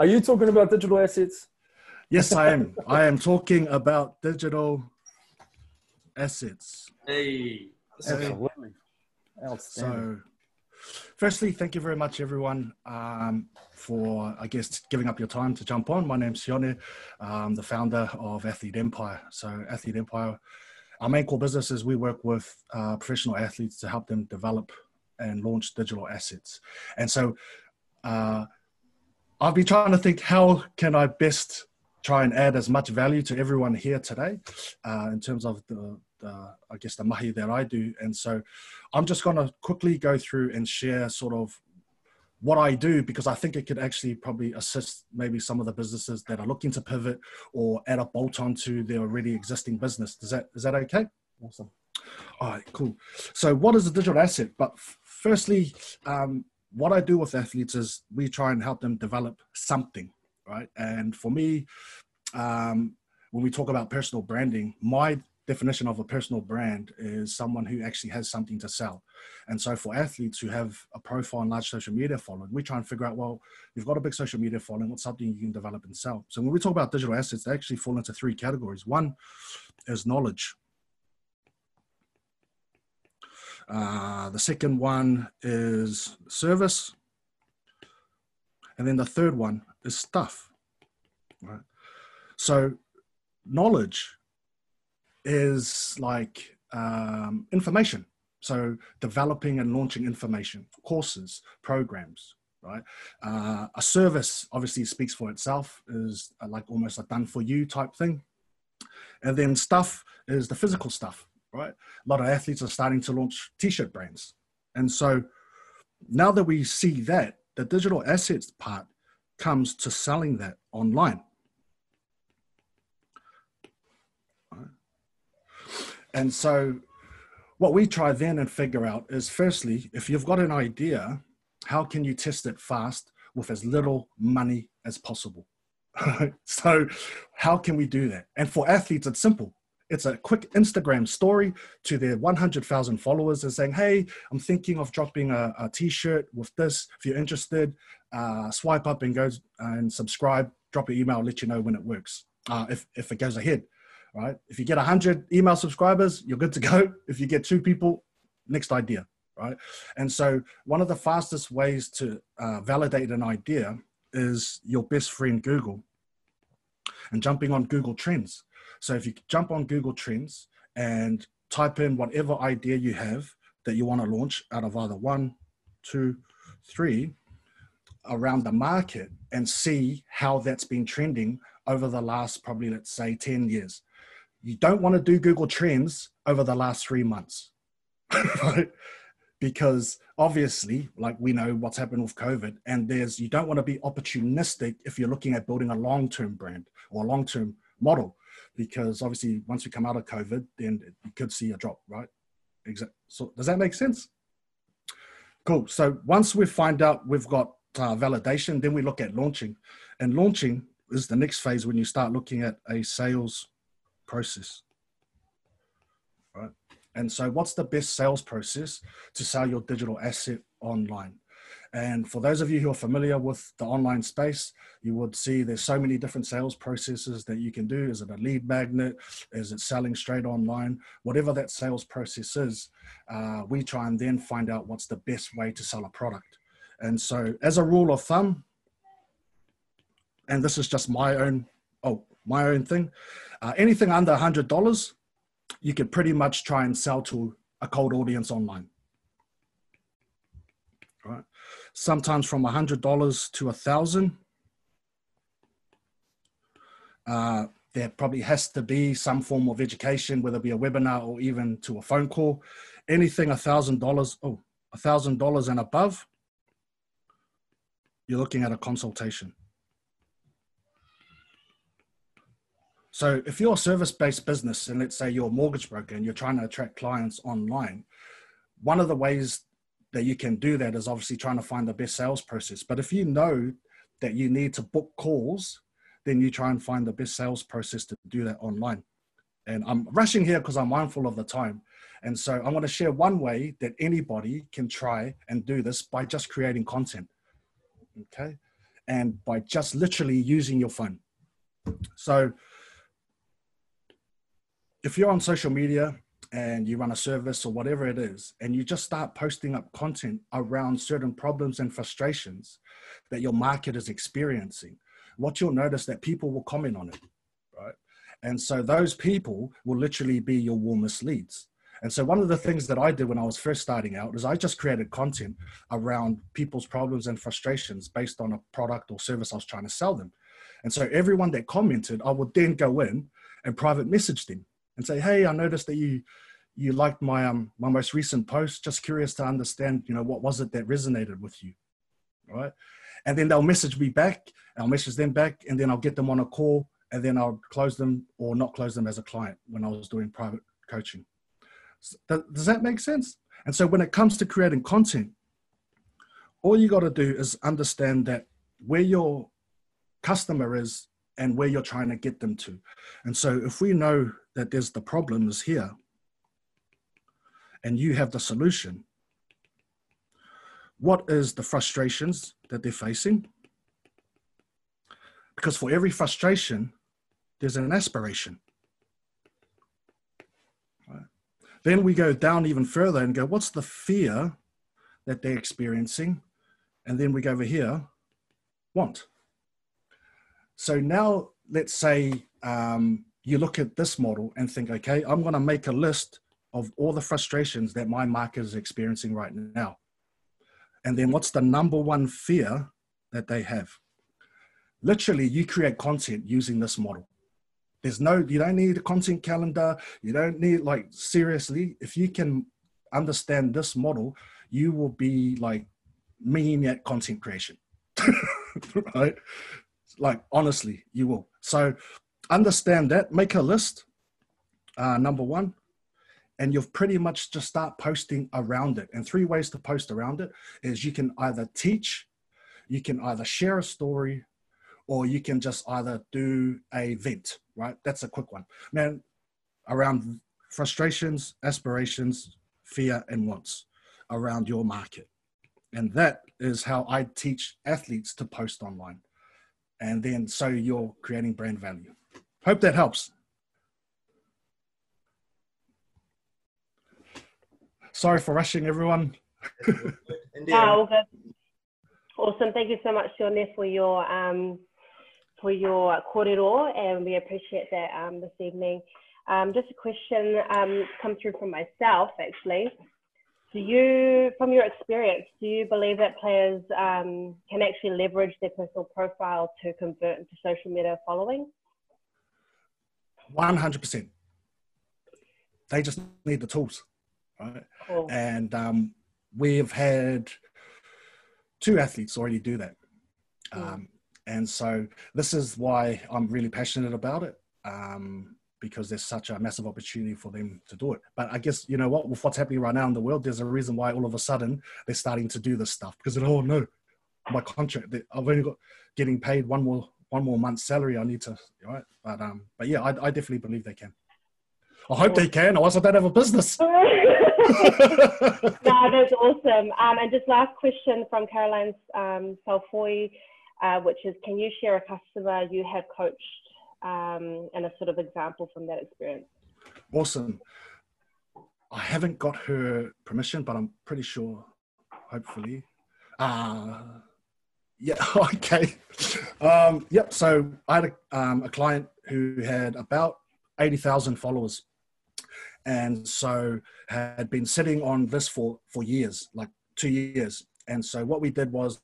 Are you talking about digital assets? Yes, I am. I am talking about digital assets. Hey. Absolutely. Outstanding. So, firstly, thank you very much, everyone, um, for I guess giving up your time to jump on. My name's Sione, um, the founder of Athlete Empire. So, Athlete Empire, our main core business is we work with uh, professional athletes to help them develop and launch digital assets. And so, uh, I've been trying to think how can I best try and add as much value to everyone here today uh, in terms of the, the, I guess, the mahi that I do. And so I'm just going to quickly go through and share sort of what I do because I think it could actually probably assist maybe some of the businesses that are looking to pivot or add a bolt on to their already existing business. Is that is that okay? Awesome. All right, cool. So, what is a digital asset? But firstly, um, what I do with athletes is we try and help them develop something, right? And for me, um, when we talk about personal branding, my definition of a personal brand is someone who actually has something to sell. And so for athletes who have a profile and large social media following, we try and figure out, well, you've got a big social media following, what's something you can develop and sell? So when we talk about digital assets, they actually fall into three categories. One is knowledge. Uh, the second one is service. And then the third one is stuff. Right? So knowledge is like um, information. So developing and launching information, courses, programs, right? Uh, a service obviously speaks for itself, is like almost a done for you type thing. And then stuff is the physical stuff, right? A lot of athletes are starting to launch t-shirt brands. And so now that we see that, the digital assets part comes to selling that online. And so what we try then and figure out is firstly, if you've got an idea, how can you test it fast with as little money as possible? so how can we do that? And for athletes, it's simple. It's a quick Instagram story to their 100,000 followers and saying, Hey, I'm thinking of dropping a a t-shirt with this. If you're interested, uh, swipe up and go and subscribe, drop your email, let you know when it works. Uh, if, if it goes ahead, right? If you get 100 email subscribers, you're good to go. If you get two people, next idea, right? And so, one of the fastest ways to uh, validate an idea is your best friend Google and jumping on Google Trends. So, if you jump on Google Trends and type in whatever idea you have that you want to launch out of either one, two, three around the market and see how that's been trending over the last probably let's say 10 years you don't want to do Google Trends over the last three months, right? Because obviously, like we know what's happened with COVID, and there's you don't want to be opportunistic if you're looking at building a long term brand or a long term model, because obviously, once we come out of COVID, then you could see a drop, right? Exactly. So, does that make sense? Cool. So, once we find out we've got uh, validation, then we look at launching, and launching is the next phase when you start looking at a sales process. Right. And so, what's the best sales process to sell your digital asset online? And for those of you who are familiar with the online space, you would see there's so many different sales processes that you can do. Is it a lead magnet? Is it selling straight online? Whatever that sales process is, uh, we try and then find out what's the best way to sell a product. And so, as a rule of thumb, and this is just my own, oh, my own thing. Uh, anything under $100, you could pretty much try and sell to a cold audience online. Right? Sometimes from a $100 to a 1000 uh, there probably has to be some form of education, whether it be a webinar or even to a phone call. Anything a $1,000, oh, a $1,000 and above, you're looking at a consultation. So if you're a service-based business and let's say you're a mortgage broker and you're trying to attract clients online, one of the ways that you can do that is obviously trying to find the best sales process. But if you know that you need to book calls, then you try and find the best sales process to do that online. And I'm rushing here because I'm mindful of the time. And so I want to share one way that anybody can try and do this by just creating content. Okay. and by just literally using your phone. So if you're on social media and you run a service or whatever it is, and you just start posting up content around certain problems and frustrations that your market is experiencing, what you'll notice that people will comment on it, right? And so those people will literally be your warmest leads. And so one of the things that I did when I was first starting out is I just created content around people's problems and frustrations based on a product or service I was trying to sell them. And so everyone that commented, I would then go in and private message them and say, "Hey, I noticed that you you liked my um my most recent post. Just curious to understand, you know, what was it that resonated with you, right?" And then they'll message me back. I'll message them back, and then I'll get them on a call, and then I'll close them or not close them as a client when I was doing private coaching. Does that make sense? And so when it comes to creating content, all you got to do is understand that where your customer is and where you're trying to get them to. And so if we know that there's the problem is here and you have the solution, what is the frustrations that they're facing? Because for every frustration, there's an aspiration. Right. Then we go down even further and go, what's the fear that they're experiencing? And then we go over here, want. So now let's say um, you look at this model and think, okay, I'm going to make a list of all the frustrations that my market is experiencing right now. And then what's the number one fear that they have? Literally, you create content using this model. There's no, you don't need a content calendar. You don't need, like, seriously, if you can understand this model, you will be like mean at content creation. right? Like, honestly, you will. So, understand that, make a list, uh, number one, and you've pretty much just start posting around it. And three ways to post around it is you can either teach, you can either share a story, or you can just either do a vent, right? That's a quick one. Man, around frustrations, aspirations, fear, and wants around your market. And that is how I teach athletes to post online. And then so you're creating brand value. Hope that helps. Sorry for rushing everyone. awesome. Thank you so much, Sione, for your um, for your kōrero, and we appreciate that um, this evening. Um, just a question um, come through from myself, actually do you, from your experience, do you believe that players um, can actually leverage their personal profile to convert into social media following? 100%. They just need the tools, right? Cool. And um, we've had two athletes already do that. Um, and so this is why I'm really passionate about it. Because there's such a massive opportunity for them to do it. But I guess you know what with what's happening right now in the world, there's a reason why all of a sudden they're starting to do this stuff because oh no, my contract I've only got getting paid one more one more month's salary. I need to right, but um, but yeah, I, I definitely believe they can. I hope they can. Else I don't have a business. no, that's awesome. Um, and just last question from Caroline's um, Salfoy, uh, which is, can you share a customer you have coached um, and a sort of example from that experience. Awesome. I haven't got her permission, but I'm pretty sure, hopefully. Uh, yeah, okay. Um, yep, so I had a, um, a client who had about 80,000 followers. And so had been sitting on this for, for years, like two years. And so what we did was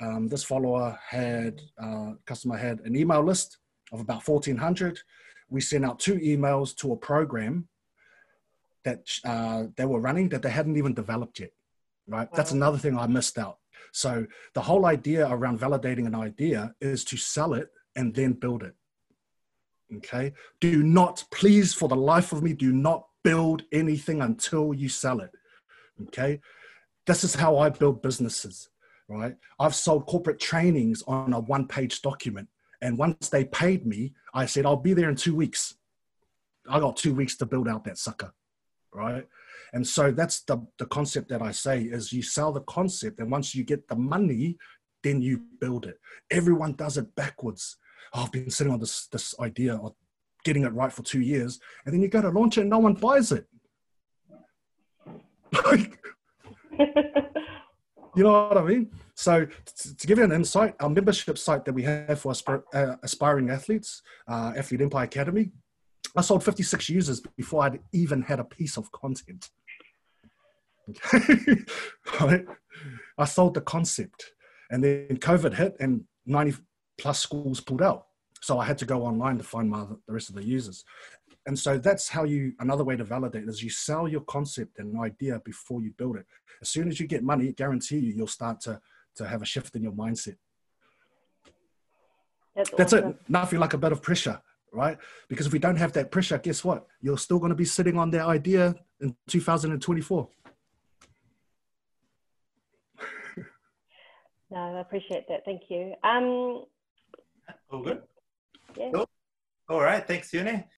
um, this follower had, uh, customer had an email list of about 1400 we sent out two emails to a program that uh, they were running that they hadn't even developed yet right? Wow. that's another thing i missed out. So the whole idea around validating an idea is to sell it and then build it okay? Do not please for the life of me do not build anything until you sell it okay? This is how i build businesses right? I've sold corporate trainings on a one page document and once they paid me, I said, I'll be there in two weeks. I got two weeks to build out that sucker. Right. And so that's the, the concept that I say is you sell the concept. And once you get the money, then you build it. Everyone does it backwards. Oh, I've been sitting on this this idea of getting it right for two years, and then you go to launch it and no one buys it. you know what I mean? So, to give you an insight, our membership site that we have for aspir- uh, aspiring athletes, uh, Athlete Empire Academy, I sold 56 users before I'd even had a piece of content. Okay? I sold the concept, and then COVID hit, and 90 plus schools pulled out. So I had to go online to find my, the rest of the users. And so that's how you, another way to validate is you sell your concept and idea before you build it. As soon as you get money, I guarantee you, you'll start to, to have a shift in your mindset. That's, that's awesome. it. Nothing like a bit of pressure, right? Because if we don't have that pressure, guess what? You're still going to be sitting on that idea in 2024. no, I appreciate that. Thank you. Um, All good. Yeah. Cool. All right. Thanks, Yune.